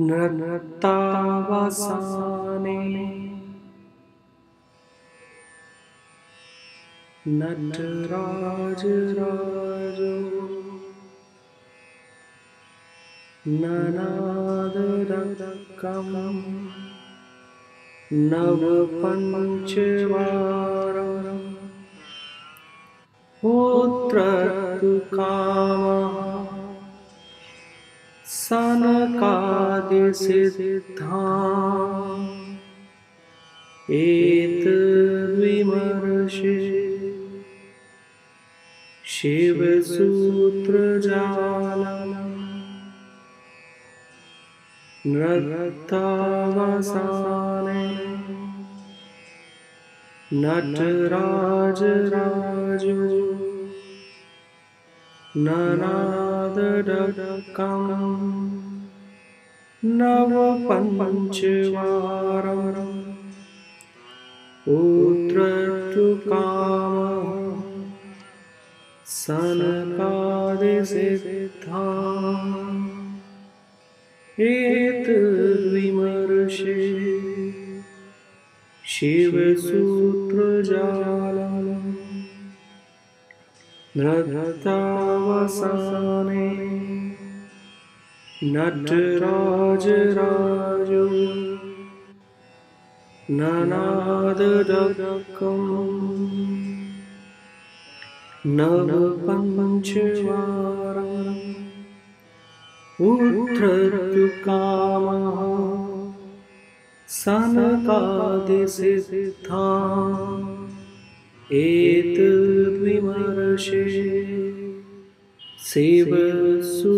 नृत्तावसाने नटराजराजो। ननादरकम्। नवपञ्चवारम् पुत्रकामः सनकादिसिद्धा एतद्विमर्शे शिवसूत्रजालम् नृत्तावसाने नटराजराजो ननादडकम् नवपञ्चवारम् पुत्रकामः सनकादिसिद्धा। एतद्विमर्शे। शिवसूत्रजालम् नृत्यावसाने नटराजराजो ननाददकम् नवपञ्चवारम् उद्धरतु कामः सनकादिसिद्धा एतद्विमर एतद्विमर्शे शिवसूत्रजा